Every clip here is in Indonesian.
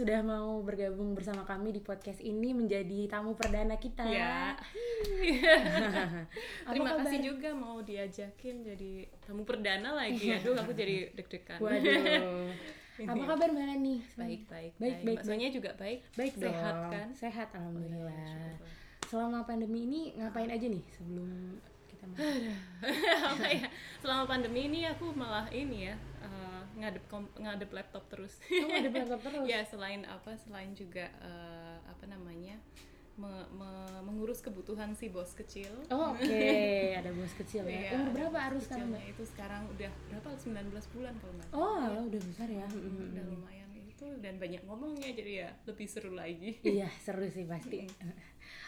sudah mau bergabung bersama kami di podcast ini menjadi tamu perdana kita. Ya. Terima kabar? kasih juga mau diajakin jadi tamu perdana lagi. Aduh, aku jadi deg-degan. Waduh. Apa kabar Mbak Lani? Baik, baik, Baik, baik, Sonia juga baik. Baik Sehat dong. kan? Sehat alhamdulillah. syukurlah. Selama pandemi ini ngapain aja nih sebelum kita? Apa ya? Selama pandemi ini aku malah ini ya eh, ngadep kom- ngadep laptop terus. Oh, ada laptop terus. ya selain apa? Selain juga eh, apa namanya? me- me- mengurus kebutuhan si bos kecil. Oh, oke, ada bos kecil ya. Iya, Umur berapa bos harus sekarang, Mbak? Itu sekarang udah berapa? 19 bulan kalau nggak. Oh, alah, udah besar ya. Hmm, udah lumayan itu dan banyak ngomongnya jadi ya lebih seru lagi. Iya, seru sih pasti.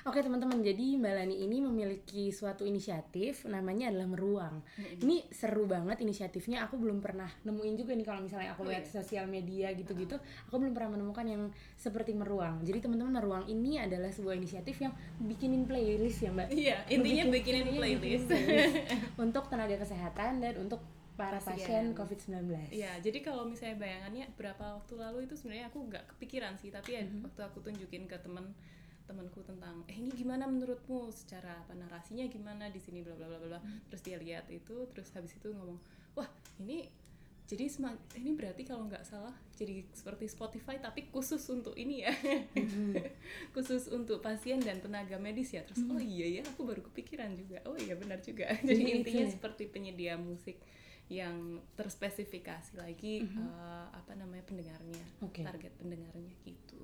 Oke teman-teman, jadi Mbak Lani ini memiliki suatu inisiatif namanya adalah Meruang. Ini seru banget inisiatifnya. Aku belum pernah nemuin juga nih kalau misalnya aku Oh, lihat iya. sosial media gitu-gitu, aku belum pernah menemukan yang seperti Meruang. Jadi teman-teman Meruang ini adalah sebuah inisiatif yang bikinin playlist ya Mbak. Iya, intinya Bikin- bikinin intinya playlist. playlist untuk tenaga kesehatan dan untuk para pasien. Pasien. COVID-19. Iya, jadi kalau misalnya bayangannya berapa waktu lalu itu sebenarnya aku nggak kepikiran sih, tapi ya waktu aku tunjukin ke temen temanku tentang eh ini gimana menurutmu? Secara apa narasinya gimana? Di sini bla bla bla bla. Bla. terus dia lihat itu terus habis itu ngomong wah ini jadi ini berarti kalau nggak salah jadi seperti Spotify tapi khusus untuk ini ya. Khusus untuk pasien dan tenaga medis ya. Terus oh iya ya aku baru kepikiran juga. Oh iya benar juga. Jadi Jadi intinya itu ya? seperti penyedia musik yang terspesifikasi lagi eh, apa namanya pendengarnya Oke. target pendengarnya gitu.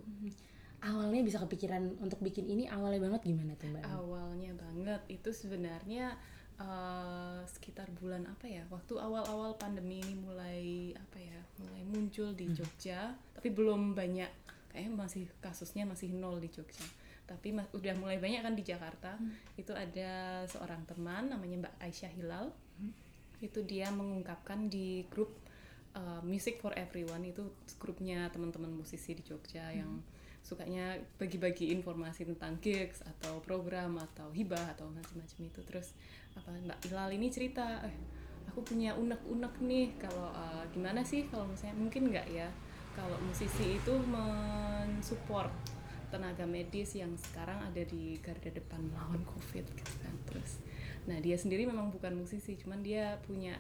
Awalnya bisa kepikiran untuk bikin ini awalnya banget gimana tuh Mbak? awalnya banget. Itu sebenarnya eh, sekitar bulan apa ya? Waktu awal-awal pandemi ini mulai apa ya mulai muncul di Jogja tapi belum banyak kayaknya masih kasusnya masih nol di Jogja. Tapi ma- udah mulai banyak kan di Jakarta. Itu ada seorang teman namanya Mbak Aisyah Hilal itu dia mengungkapkan di grup uh, Music for Everyone. Itu grupnya teman-teman musisi di Jogja yang sukanya bagi-bagi informasi tentang gigs atau program atau hibah atau macam-macam itu. Terus apa Mbak Hilal ini cerita eh, aku punya unek-unek nih kalau uh, gimana sih kalau misalnya mungkin nggak ya kalau musisi itu mensupport tenaga medis yang sekarang ada di garda depan melawan covid gitu kan. Terus nah dia sendiri memang bukan musisi cuman dia punya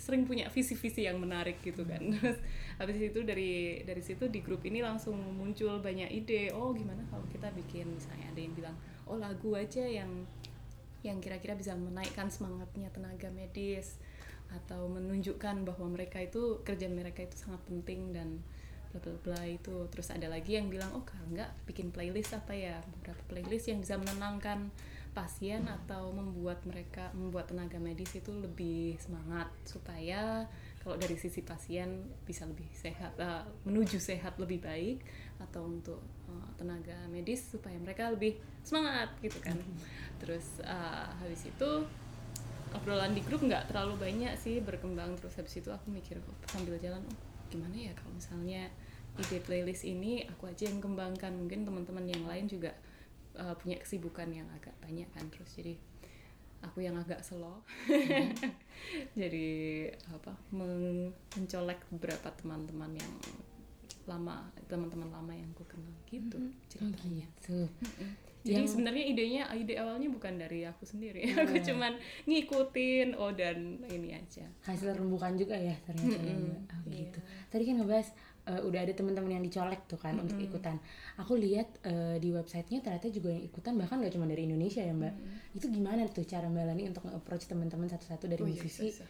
sering punya visi-visi yang menarik gitu kan. Terus habis itu dari dari situ di grup ini langsung muncul banyak ide oh gimana kalau kita bikin misalnya ada yang bilang oh lagu aja yang yang kira-kira bisa menaikkan semangatnya tenaga medis atau menunjukkan bahwa mereka itu kerja mereka itu sangat penting dan bla bla bla itu. Terus ada lagi yang bilang oh enggak bikin playlist apa ya beberapa playlist yang bisa menenangkan pasien atau membuat mereka membuat tenaga medis itu lebih semangat supaya kalau dari sisi pasien bisa lebih sehat eh, menuju sehat lebih baik atau untuk eh, tenaga medis supaya mereka lebih semangat gitu kan. Terus eh, habis itu obrolan di grup nggak terlalu banyak sih berkembang. Terus habis itu aku mikir sambil jalan oh gimana ya kalau misalnya ide playlist ini aku aja yang kembangkan. Mungkin teman-teman yang lain juga uh, punya kesibukan yang agak banyak kan terus jadi aku yang agak slow. Jadi apa men- mencolek beberapa teman-teman yang lama teman-teman lama yang aku kenal gitu Oh ceritanya. gitu. jadi Yang- sebenarnya idenya ide awalnya bukan dari aku sendiri. Aku cuman ngikutin oh dan ini aja. Hasil rembukan juga ya ternyata ya, Mbak. Oh, gitu. Tadi kan ngebahas eh, udah ada teman-teman yang dicolek tuh kan untuk ikutan. Aku lihat eh, di websitenya ternyata juga yang ikutan bahkan gak cuma dari Indonesia ya Mbak. Itu gimana tuh cara Mbak Lani untuk nge-approach teman-teman satu-satu dari Oh iya, musisi bisa.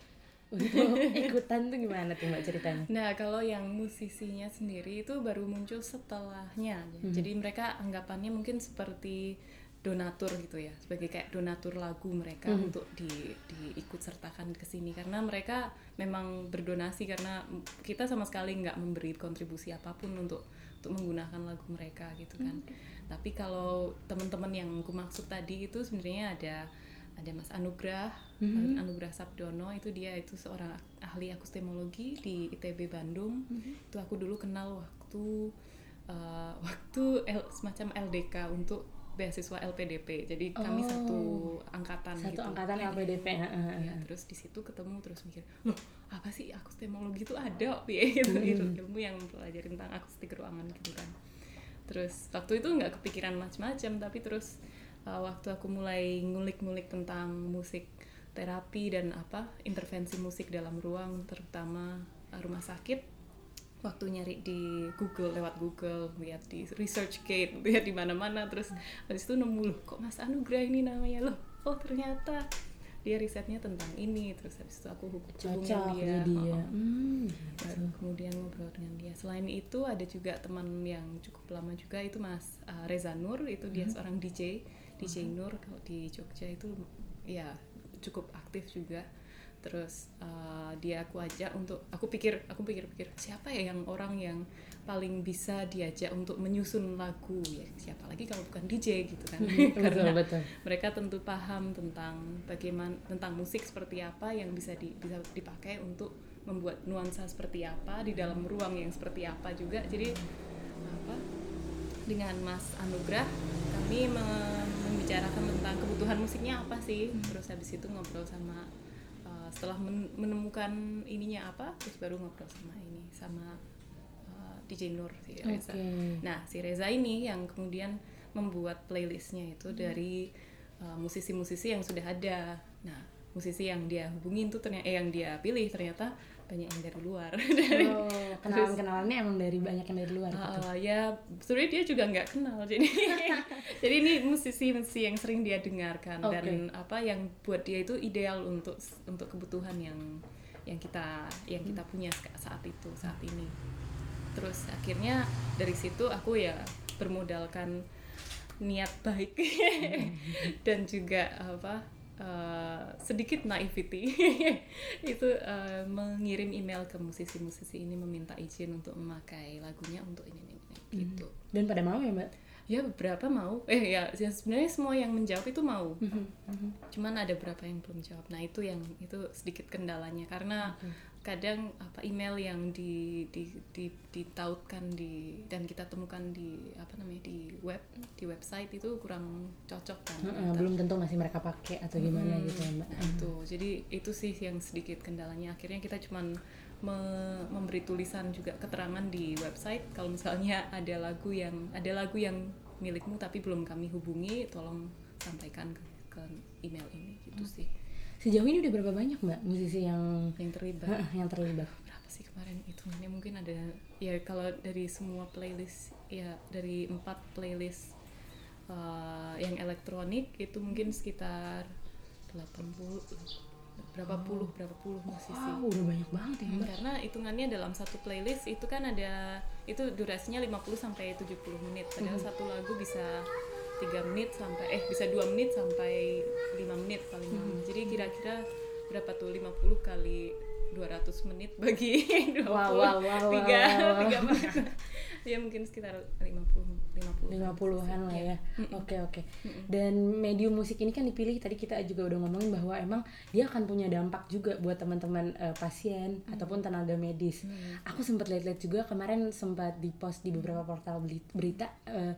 untuk ikutan tuh gimana tuh Mbak ceritanya? Nah, kalau yang musisinya sendiri itu baru muncul setelahnya. Jadi mereka anggapannya mungkin seperti donatur gitu ya, sebagai kayak donatur lagu mereka untuk di diikut sertakan ke sini. Karena mereka memang berdonasi karena kita sama sekali nggak memberi kontribusi apa pun untuk untuk menggunakan lagu mereka gitu kan. Tapi kalau teman-teman yang aku maksud tadi itu sebenarnya ada ada Mas Anugrah, Anugrah Sabdono. Itu dia itu seorang ahli akustimologi di ITB Bandung. Itu aku dulu kenal waktu uh, waktu L- semacam LDK untuk beasiswa LPDP. Jadi kami Oh. satu angkat angkatan satu gitu. angkatan LPDP. Ya, terus di situ ketemu terus mikir loh apa sih akustimologi itu ada ya gitu, gitu ilmu yang mempelajari tentang akustik ruangan gitu kan terus waktu itu nggak kepikiran macam-macam tapi terus uh, waktu aku mulai ngulik-ngulik tentang musik terapi dan apa intervensi musik dalam ruang terutama uh, rumah sakit waktu nyari di Google lewat Google lihat di ResearchGate lihat di mana-mana terus habis itu nemu loh kok Mas Anugrah ini namanya? Loh oh ternyata dia risetnya tentang ini. Terus habis itu aku hubungi cocok dia. jadi ya oh, hmm, baru kemudian ngobrol dengan dia. Selain itu ada juga teman yang cukup lama juga itu Mas uh, Reza Nur itu dia seorang DJ DJ Nur. Kalau di Jogja itu ya cukup aktif juga terus uh, dia aku ajak untuk aku pikir aku pikir-pikir siapa ya yang orang yang paling bisa diajak untuk menyusun lagu ya? Siapa lagi kalau bukan DJ gitu kan? Betul karena betul. mereka tentu paham tentang bagaimana tentang musik seperti apa yang bisa di, bisa dipakai untuk membuat nuansa seperti apa di dalam ruang yang seperti apa juga. Jadi apa dengan Mas Anugrah kami me- membicarakan tentang kebutuhan musiknya apa sih? Terus habis itu ngobrol sama setelah men- menemukan ininya apa terus baru ngobrol sama ini sama uh, DJ Nur si Reza Oke. Nah, si Reza ini yang kemudian membuat playlistnya itu dari uh, musisi-musisi yang sudah ada. Nah, musisi yang dia hubungin tuh ternyata eh, yang dia pilih ternyata banyak yang dari luar. dari oh kenalan kenalannya emang dari banyak yang dari luar gitu. Uh, ya sebenarnya dia juga nggak kenal jadi jadi ini musisi-musisi yang sering dia dengarkan dan apa yang buat dia itu ideal untuk untuk kebutuhan yang yang kita yang kita punya saat itu saat ini terus akhirnya dari situ aku ya bermodalkan niat baik dan juga apa uh, sedikit naivety. Itu uh, mengirim email ke musisi-musisi ini meminta izin untuk memakai lagunya untuk ini ini, ini gitu. Dan pada mau ya mbak? Ya beberapa mau. Eh ya ya sebenarnya semua yang menjawab itu mau. Cuman ada beberapa yang belum jawab. Nah itu yang itu sedikit kendalanya. Karena kadang apa email yang di, di, di ditautkan di dan kita temukan di apa namanya di web di website itu kurang cocok kan. Heeh, ternyata. belum tentu masih mereka pakai atau gimana Hmm, gitu ya mbak. Nah, itu. Jadi itu sih yang sedikit kendalanya. Akhirnya kita cuman me- memberi tulisan juga keterangan di website. Kalau misalnya ada lagu yang ada lagu yang milikmu tapi belum kami hubungi tolong sampaikan ke, ke email ini. Gitu sih sejauh ini udah berapa banyak mbak musisi yang yang terlibat. Yang terlibat? Berapa sih kemarin hitungannya mungkin ada ya kalau dari semua playlist ya dari empat playlist uh, yang elektronik itu mungkin sekitar 80 berapa puluh berapa puluh musisi. Wow udah banyak banget ya mbak. Karena hitungannya dalam satu playlist itu kan ada itu durasinya 50 sampai 70 menit. Padahal satu lagu bisa tiga menit sampai eh bisa dua menit sampai lima menit paling lama jadi kira-kira berapa tuh? 50 kali 200 menit bagi 20 Wow, wow, wow, tiga wow, wow. tiga menit ya mungkin sekitar 50 50 lima puluhan. lah ya. Oke oke. Dan medium musik ini kan dipilih tadi kita juga udah ngomongin bahwa emang dia akan punya dampak juga buat teman-teman eh, pasien ataupun tenaga medis. Aku sempat lihat-lihat juga kemarin sempat di post di beberapa portal berita eh,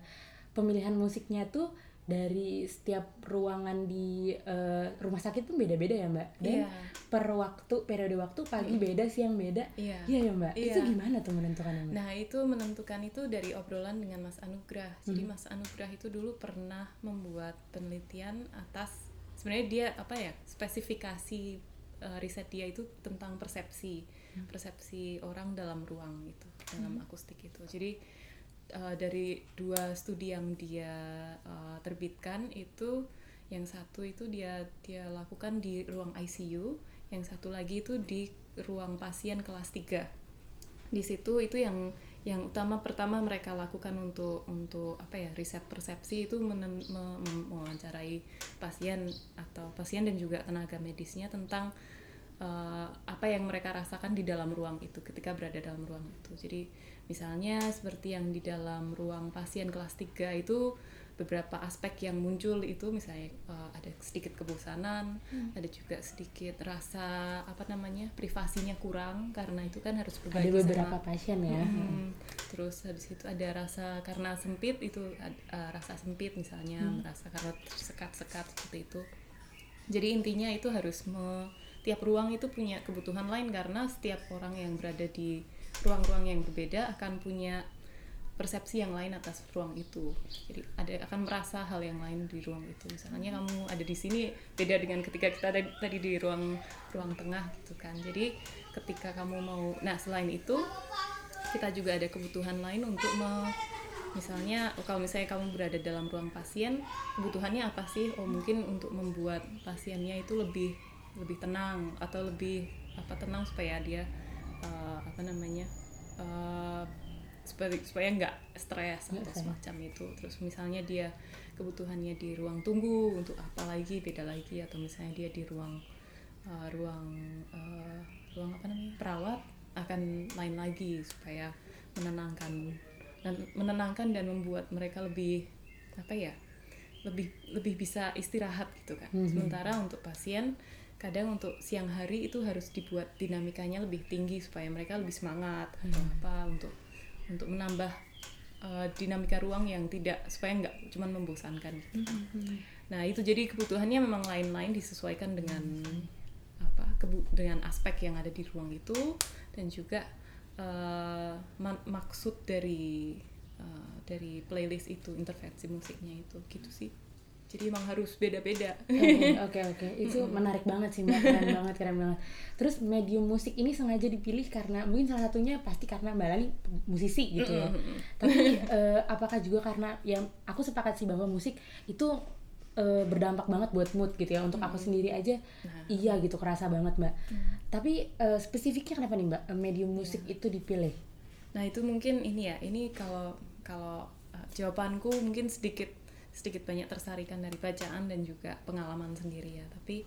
pemilihan musiknya tuh dari setiap ruangan di eh, rumah sakit pun beda-beda ya mbak dan Iya. per waktu periode waktu pagi beda siang beda Iya. iya ya mbak itu Iya. gimana tuh menentukannya mbak Nah itu menentukan itu dari obrolan dengan Mas Anugrah. Jadi Mas Anugrah itu dulu pernah membuat penelitian atas sebenarnya dia apa ya spesifikasi eh, riset dia itu tentang persepsi persepsi orang dalam ruang gitu dalam akustik itu. Jadi eh, dari dua studi yang dia eh, terbitkan itu yang satu itu dia dia lakukan di ruang ICU, yang satu lagi itu di ruang pasien kelas 3 di situ itu yang yang utama pertama mereka lakukan untuk untuk apa ya riset persepsi itu menen- me- me- mewawancarai pasien atau pasien dan juga tenaga medisnya tentang eh, apa yang mereka rasakan di dalam ruang itu ketika berada dalam ruang itu. Jadi misalnya seperti yang di dalam ruang pasien kelas 3 itu beberapa aspek yang muncul itu misalnya eh, ada sedikit kebosanan, ada juga sedikit rasa apa namanya privasinya kurang karena itu kan harus ada berbagi beberapa sama pasien ya. Hmm, terus habis itu ada rasa karena sempit itu uh, rasa sempit misalnya merasa karena tersekat-sekat seperti itu. Jadi intinya itu harus me, tiap ruang itu punya kebutuhan lain karena setiap orang yang berada di ruang-ruang yang berbeda akan punya persepsi yang lain atas ruang itu. Jadi ada akan merasa hal yang lain di ruang itu. Misalnya kamu ada di sini beda dengan ketika kita ada tadi di ruang ruang tengah gitu kan. Jadi ketika kamu mau nah selain itu kita juga ada kebutuhan lain untuk me, misalnya oh, kalau misalnya kamu berada dalam ruang pasien kebutuhannya apa sih? Oh mungkin untuk membuat pasiennya itu lebih lebih tenang atau lebih apa tenang supaya dia uh, apa namanya uh, supaya supaya nggak stres atau semacam itu. Terus misalnya dia kebutuhannya di ruang tunggu untuk apa lagi beda lagi atau misalnya dia di ruang uh, ruang uh, ruang apa namanya perawat akan lain lagi supaya menenangkan dan menenangkan dan membuat mereka lebih apa ya lebih lebih bisa istirahat gitu kan. Mm -hmm. sementara untuk pasien kadang untuk siang hari itu harus dibuat dinamikanya lebih tinggi supaya mereka lebih semangat hmm. atau apa untuk untuk menambah uh, dinamika ruang yang tidak supaya nggak cuma membosankan gitu. hmm. nah itu jadi kebutuhannya memang lain-lain disesuaikan dengan apa kebu dengan aspek yang ada di ruang itu dan juga uh, maksud dari uh, dari playlist itu intervensi musiknya itu gitu sih jadi emang harus beda-beda. Oke oke itu menarik banget sih mbak. Keren banget keren banget. Terus medium musik ini sengaja dipilih karena mungkin salah satunya pasti karena mbak Lali musisi gitu ya. Tapi uh, apakah juga karena yang aku sepakat sih bahwa musik itu uh, berdampak banget buat mood gitu ya. Untuk aku sendiri aja nah. iya gitu kerasa banget mbak. Hmm. tapi uh, spesifiknya kenapa nih mbak medium musik yeah. itu dipilih? Nah itu mungkin ini ya. Ini kalau kalau uh, jawabanku mungkin sedikit sedikit banyak tersarikan dari bacaan dan juga pengalaman sendiri ya. Tapi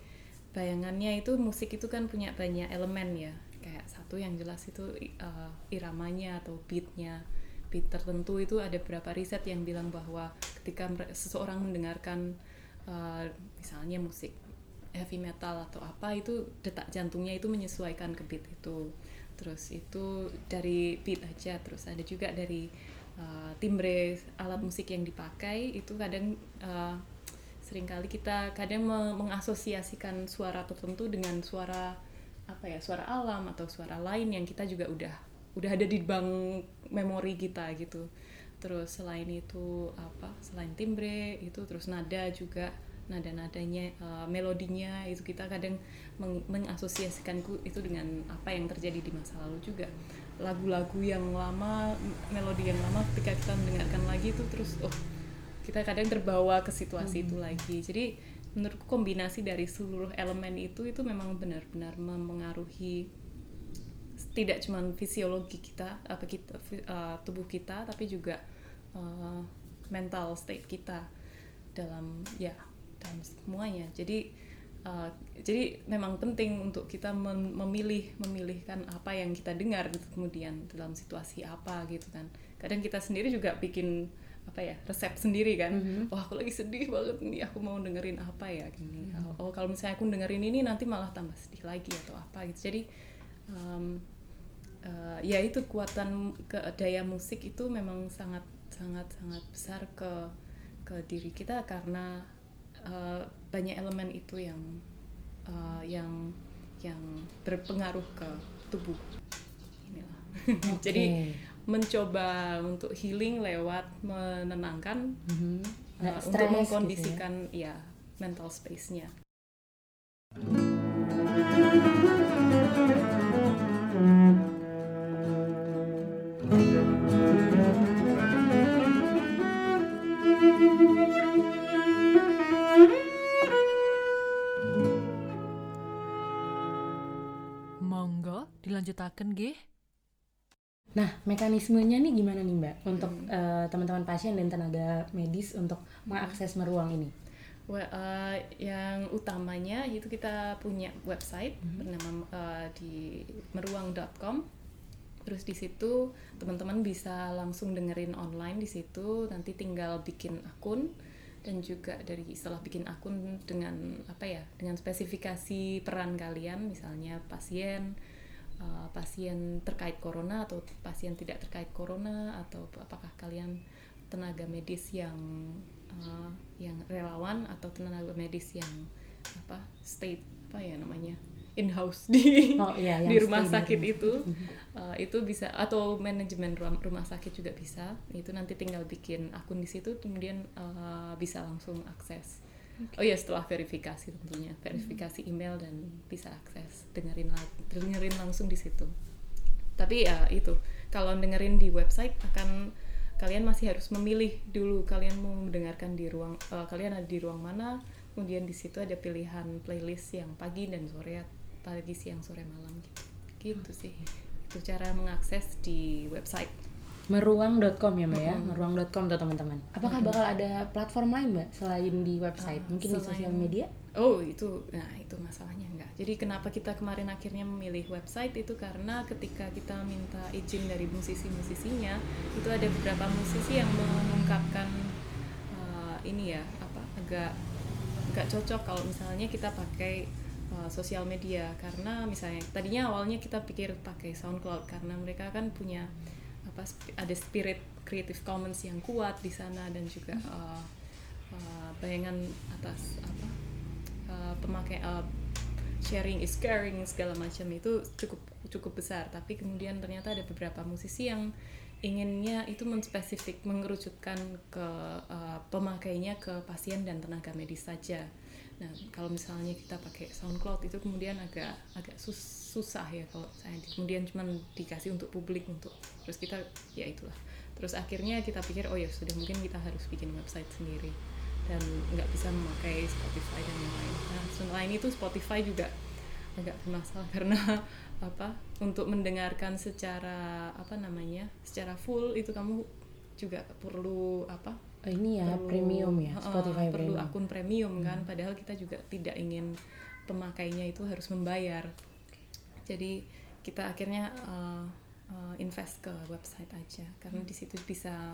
bayangannya itu musik itu kan punya banyak elemen ya. Kayak satu yang jelas itu uh, iramanya atau beatnya. Beat tertentu itu ada beberapa riset yang bilang bahwa ketika seseorang mendengarkan uh, misalnya musik heavy metal atau apa itu detak jantungnya itu menyesuaikan ke beat itu. Terus itu dari beat aja terus ada juga dari uh, timbre alat musik yang dipakai itu kadang uh, sering kali kita kadang mengasosiasikan suara tertentu dengan suara apa ya suara alam atau suara lain yang kita juga udah udah ada di bank memori kita gitu. Terus selain itu apa selain timbre itu terus nada juga nada-nadanya uh, melodinya itu kita kadang meng mengasosiasikan itu dengan apa yang terjadi di masa lalu juga lagu-lagu yang lama melodi yang lama ketika kita mendengarkan lagi itu terus oh kita kadang terbawa ke situasi hmm. itu lagi jadi menurutku kombinasi dari seluruh elemen itu itu memang benar-benar mempengaruhi tidak cuma fisiologi kita apa kita uh, tubuh kita tapi juga uh, mental state kita dalam ya dalam semuanya. Jadi Uh, jadi memang penting untuk kita memilih memilihkan apa yang kita dengar gitu kemudian dalam situasi apa gitu kan. Kadang kita sendiri juga bikin apa ya resep sendiri kan. Mm-hmm. wah aku lagi sedih banget nih aku mau dengerin apa ya gini. Mm-hmm. oh kalau misalnya aku dengerin ini nanti malah tambah sedih lagi atau apa gitu. Jadi um, uh, ya itu kekuatan ke daya musik itu memang sangat sangat sangat besar ke ke diri kita karena uh, banyak elemen itu yang uh, yang yang berpengaruh ke tubuh inilah okay. jadi mencoba untuk healing lewat menenangkan mm -hmm. uh, untuk mengkondisikan gitu ya? ya mental space-nya. Dilanjutakan G. Nah, mekanismenya nih gimana nih Mbak untuk hmm. uh, teman-teman pasien dan tenaga medis untuk mengakses meruang ini? Well, uh, yang utamanya itu kita punya website hmm. bernama uh, di meruang.com. Terus di situ teman-teman bisa langsung dengerin online di situ. Nanti tinggal bikin akun dan juga dari setelah bikin akun dengan apa ya dengan spesifikasi peran kalian misalnya pasien uh, pasien terkait corona atau pasien tidak terkait corona atau apakah kalian tenaga medis yang uh, yang relawan atau tenaga medis yang apa stay apa ya namanya in house di Oh, iya, di rumah di sakit rumah. itu. Uh, itu bisa atau manajemen rumah, rumah sakit juga bisa. Itu nanti tinggal bikin akun di situ kemudian uh, bisa langsung akses oh ya setelah verifikasi tentunya. Verifikasi email dan bisa akses. Dengerin dengerin langsung di situ. Tapi ya itu. Kalau dengerin di website akan kalian masih harus memilih dulu. Kalian mau mendengarkan di ruang eh, kalian ada di ruang mana kemudian di situ ada pilihan playlist yang pagi dan sore pagi siang sore malam. Gitu gitu sih. Itu cara mengakses di website meruang.com ya mbak ya? Meruang.com tuh teman-teman. Apakah bakal ada platform lain mbak selain di website? Mungkin di selain- sosial media? Oh itu, nah itu masalahnya enggak. Jadi kenapa kita kemarin akhirnya memilih website itu? Karena ketika kita minta izin dari musisi-musisinya itu ada beberapa musisi yang mengungkapkan uh, ini ya apa agak agak cocok kalau misalnya kita pakai uh, sosial media. Karena misalnya tadinya awalnya kita pikir pakai SoundCloud karena mereka kan punya apa ada spirit Creative Commons yang kuat di sana dan juga uh, uh, bayangan atas apa uh, pemakai uh, sharing is caring segala macam itu cukup cukup besar. Tapi kemudian ternyata ada beberapa musisi yang inginnya itu menspesifik mengerucutkan ke uh, pemakainya ke pasien dan tenaga medis saja nah kalau misalnya kita pakai SoundCloud itu kemudian agak agak sus- susah ya kalau saya di- kemudian cuma dikasih untuk publik untuk terus kita ya itulah terus akhirnya kita pikir oh ya sudah mungkin kita harus bikin website sendiri dan nggak bisa memakai Spotify dan yang lain. Nah, selain itu Spotify juga agak bermasalah karena apa untuk mendengarkan secara apa namanya secara full itu kamu juga perlu apa Oh, ini ya perlu- premium ya Spotify perlu premium. akun premium kan padahal kita juga tidak ingin pemakainya itu harus membayar. Jadi kita akhirnya uh, uh, invest ke website aja karena di situ bisa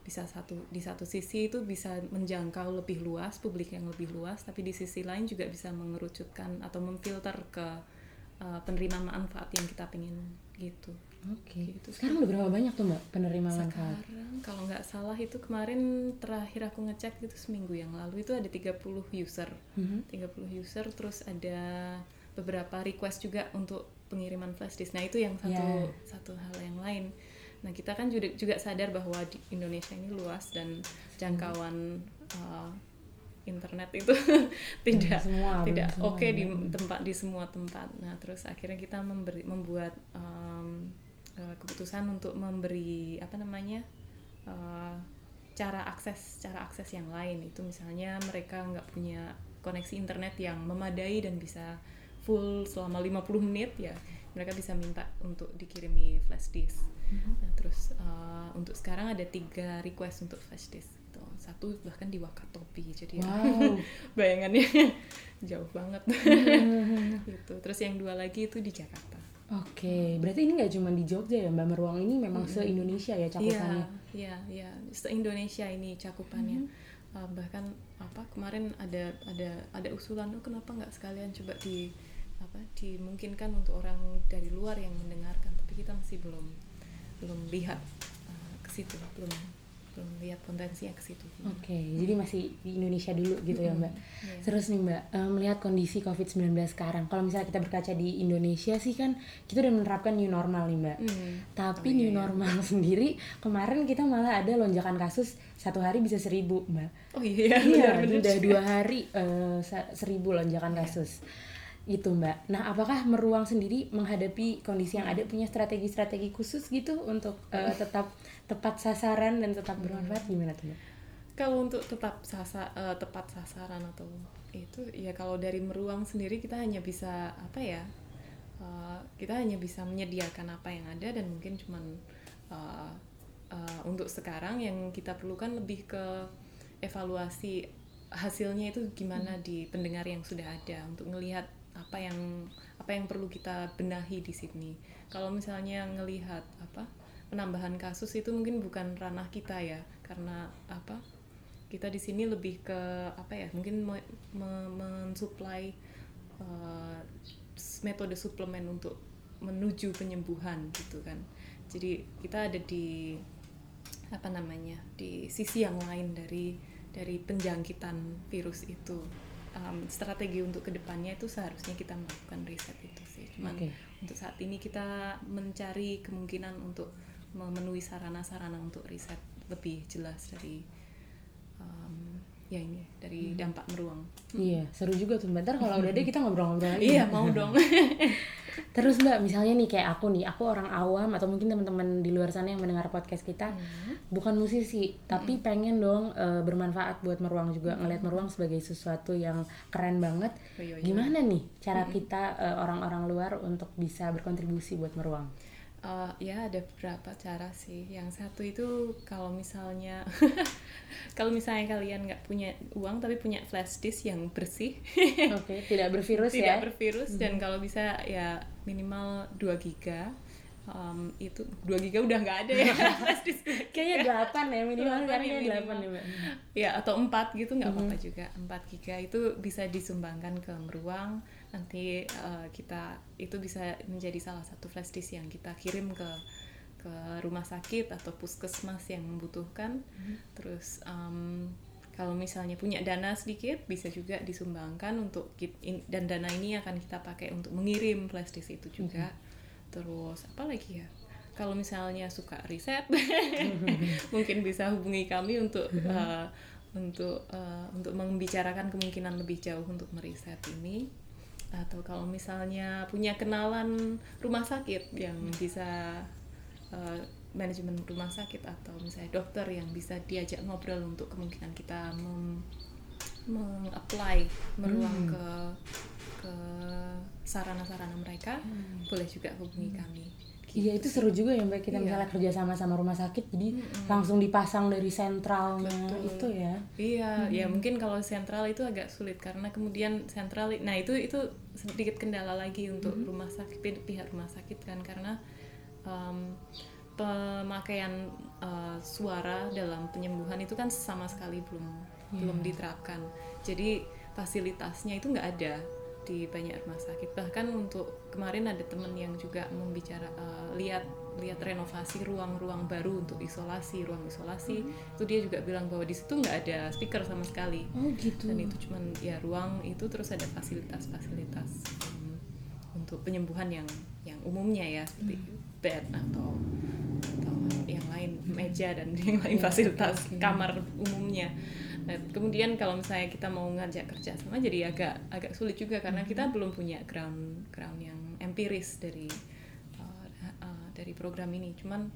bisa satu di satu sisi itu bisa menjangkau lebih luas publik yang lebih luas tapi di sisi lain juga bisa mengerucutkan atau memfilter ke uh, penerima manfaat yang kita pengen gitu oke Gitu sih. sekarang udah berapa banyak tuh mbak penerima manfaat sekarang kalau nggak salah itu kemarin terakhir aku ngecek itu seminggu yang lalu itu ada 30 user. Mhm. 30 user terus ada beberapa request juga untuk pengiriman flash disk. Nah, itu yang satu Ya. satu hal yang lain. Nah, kita kan juga juga sadar bahwa di Indonesia ini luas dan jangkauan uh, internet itu tidak semua, tidak oke di ya. tempat di semua tempat. Nah, terus akhirnya kita memberi membuat um, uh, keputusan untuk memberi apa namanya uh, cara akses cara akses yang lain itu misalnya mereka nggak punya koneksi internet yang memadai dan bisa full selama 50 menit ya mereka bisa minta untuk dikirimi flash disk. Nah, terus uh, untuk sekarang ada tiga request untuk flash disk. Gitu. Satu bahkan di Wakatobi jadi ya, wow bayangannya jauh banget gitu terus yang dua lagi itu di Jakarta Oke, berarti ini nggak cuma di Jogja ya Mbak Meruang? Ini memang se Indonesia ya cakupannya. iya iya. Iya se Indonesia ini cakupannya. Uh, bahkan apa kemarin ada ada ada usulan oh kenapa nggak sekalian coba di apa dimungkinkan untuk orang dari luar yang mendengarkan? Tapi kita masih belum belum lihat uh, ke situ belum belum lihat potensinya ke situ Oke, jadi masih di Indonesia dulu gitu ya Mbak. Iya. Terus nih Mbak, eh, melihat kondisi COVID-19 sekarang, kalau misalnya kita berkaca di Indonesia sih kan kita udah menerapkan new normal nih Mbak. Hmm. Tapi Oh, iya, new iya. normal sendiri kemarin kita malah ada lonjakan kasus satu hari bisa seribu Mbak. oh iya Iya, benar-benar udah juga. dua hari eh, sa- seribu lonjakan kasus. Itu Mbak. Nah, apakah Meruang sendiri menghadapi kondisi yang ada punya strategi-strategi khusus gitu untuk eh, tetap tepat sasaran dan tetap bermanfaat gimana tuh Mbak? Kalau untuk tetap sasa, eh, tepat sasaran atau itu ya kalau dari meruang sendiri kita hanya bisa apa ya eh, kita hanya bisa menyediakan apa yang ada dan mungkin cuman eh, eh, untuk sekarang yang kita perlukan lebih ke evaluasi hasilnya itu gimana di pendengar yang sudah ada untuk ngelihat apa yang apa yang perlu kita benahi di sini. Kalau misalnya ngelihat apa penambahan kasus itu mungkin bukan ranah kita ya karena apa kita di sini lebih ke apa ya mungkin me- me- mensuplai uh, metode suplemen untuk menuju penyembuhan gitu kan jadi kita ada di apa namanya di sisi yang lain dari dari penjangkitan virus itu um, strategi untuk ke depannya itu seharusnya kita melakukan riset itu sih cuman Oke. untuk saat ini kita mencari kemungkinan untuk memenuhi sarana-sarana untuk riset lebih jelas dari um, ya ini dari dampak meruang Iya, seru juga tuh. Bentar kalau udah deh kita ngobrol-ngobrol lagi. iya mau dong Terus Mbak, misalnya nih kayak aku nih, aku orang awam atau mungkin teman-teman di luar sana yang mendengar podcast kita bukan musisi, tapi pengen dong eh, bermanfaat buat Meruang juga ngelihat Meruang sebagai sesuatu yang keren banget. Oh, iya, iya. Gimana nih cara kita eh, orang-orang luar untuk bisa berkontribusi buat Meruang? Uh, ya ada beberapa cara sih. Yang satu itu kalau misalnya kalau misalnya kalian nggak punya uang tapi punya flash disk yang bersih, Oke, tidak bervirus tidak ya. bervirus dan kalau bisa ya minimal 2 giga. Um, itu 2 giga udah nggak ada ya. Kayaknya 8 ya minimal sekarang ya kayak 8 minimal. ya, Mbak. ya atau 4 gitu nggak apa-apa juga. 4 giga itu bisa disumbangkan ke meruang nanti uh, kita itu bisa menjadi salah satu flash disk yang kita kirim ke ke rumah sakit atau puskesmas yang membutuhkan. Terus um, kalau misalnya punya dana sedikit bisa juga disumbangkan untuk dan dana ini akan kita pakai untuk mengirim flash disk itu juga terus apa lagi ya? Kalau misalnya suka riset mungkin bisa hubungi kami untuk uh, untuk uh, untuk membicarakan kemungkinan lebih jauh untuk meriset ini. Atau kalau misalnya punya kenalan rumah sakit yang bisa uh, manajemen rumah sakit atau misalnya dokter yang bisa diajak ngobrol untuk kemungkinan kita mem mengapply meruang ke ke sarana-sarana mereka boleh juga hubungi kami. Iya itu seru juga ya mbak kita Iya. misalnya kerja sama sama rumah sakit jadi langsung dipasang dari sentralnya itu ya. Iya, ya mungkin kalau sentral itu agak sulit karena kemudian sentral, nah itu itu sedikit kendala lagi untuk rumah sakit pi- pihak rumah sakit kan karena em, pemakaian eh, suara dalam penyembuhan itu kan sama sekali belum belum diterapkan. Jadi fasilitasnya itu nggak ada di banyak rumah sakit. Bahkan untuk kemarin ada temen yang juga membicara eh, lihat lihat renovasi ruang-ruang baru untuk isolasi ruang isolasi. Itu dia juga bilang bahwa di situ nggak ada speaker sama sekali. Oh gitu. dan itu cuman ya ruang itu terus ada fasilitas-fasilitas um, untuk penyembuhan yang yang umumnya ya seperti bed atau atau yang lain meja dan yang lain fasilitas kamar umumnya Nah, kemudian kalau misalnya kita mau ngajak kerja sama jadi agak agak sulit juga karena kita belum punya ground ground yang empiris dari uh, uh, dari program ini. Cuman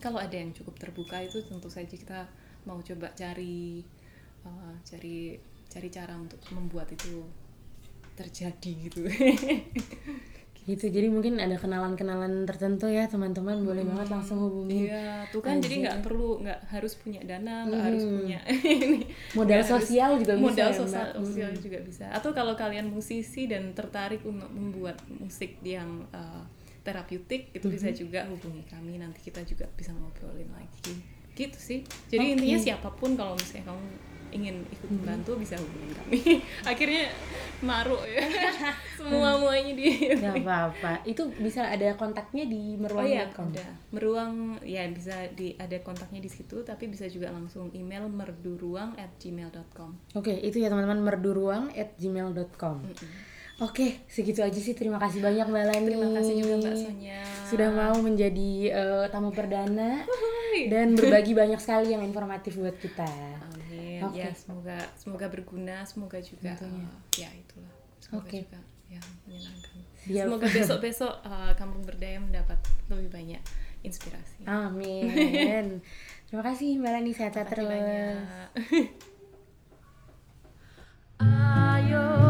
kalau ada yang cukup terbuka itu tentu saja kita mau coba cari uh, cari cari cara untuk membuat itu terjadi gitu Gitu jadi mungkin ada kenalan-kenalan tertentu ya teman-teman boleh banget langsung hubungi iya tuh kan jadi nggak perlu nggak harus punya dana nggak Hmm. harus punya ini modal Nggak harus- sosial juga bisa modal ya, sosial, Mbak? sosial juga bisa atau kalau kalian musisi dan tertarik untuk membuat musik yang uh, terapeutik itu bisa Hmm. juga hubungi kami nanti kita juga bisa ngobrolin lagi gitu sih jadi Oke. intinya siapa pun kalau misalnya kamu ingin ikut Hmm. membantu bisa hubungin kami akhirnya maruk ya semua muanya di Gak apa-apa. Itu bisa ada kontaknya di Oh iya, meruang.com. ada. Meruang ya bisa di ada kontaknya di situ tapi bisa juga langsung email merduruang@gmail.com. Oke, itu ya teman-teman merduruang@gmail.com. Oke, segitu aja sih. Terima kasih banyak Mbak Lani. Terima kasih juga Mbak Sonia. Sudah mau menjadi eh, tamu perdana dan berbagi banyak sekali yang informatif buat kita. Oke. Ya, semoga semoga berguna, semoga juga Tentunya. eh, ya itulah. Semoga Oke. juga ya menyenangkan. Siap. Semoga besok-besok eh, Kampung Berdaya mendapat lebih banyak inspirasi. Amin. Terima kasih Mbak Lani sehat terus. Ayo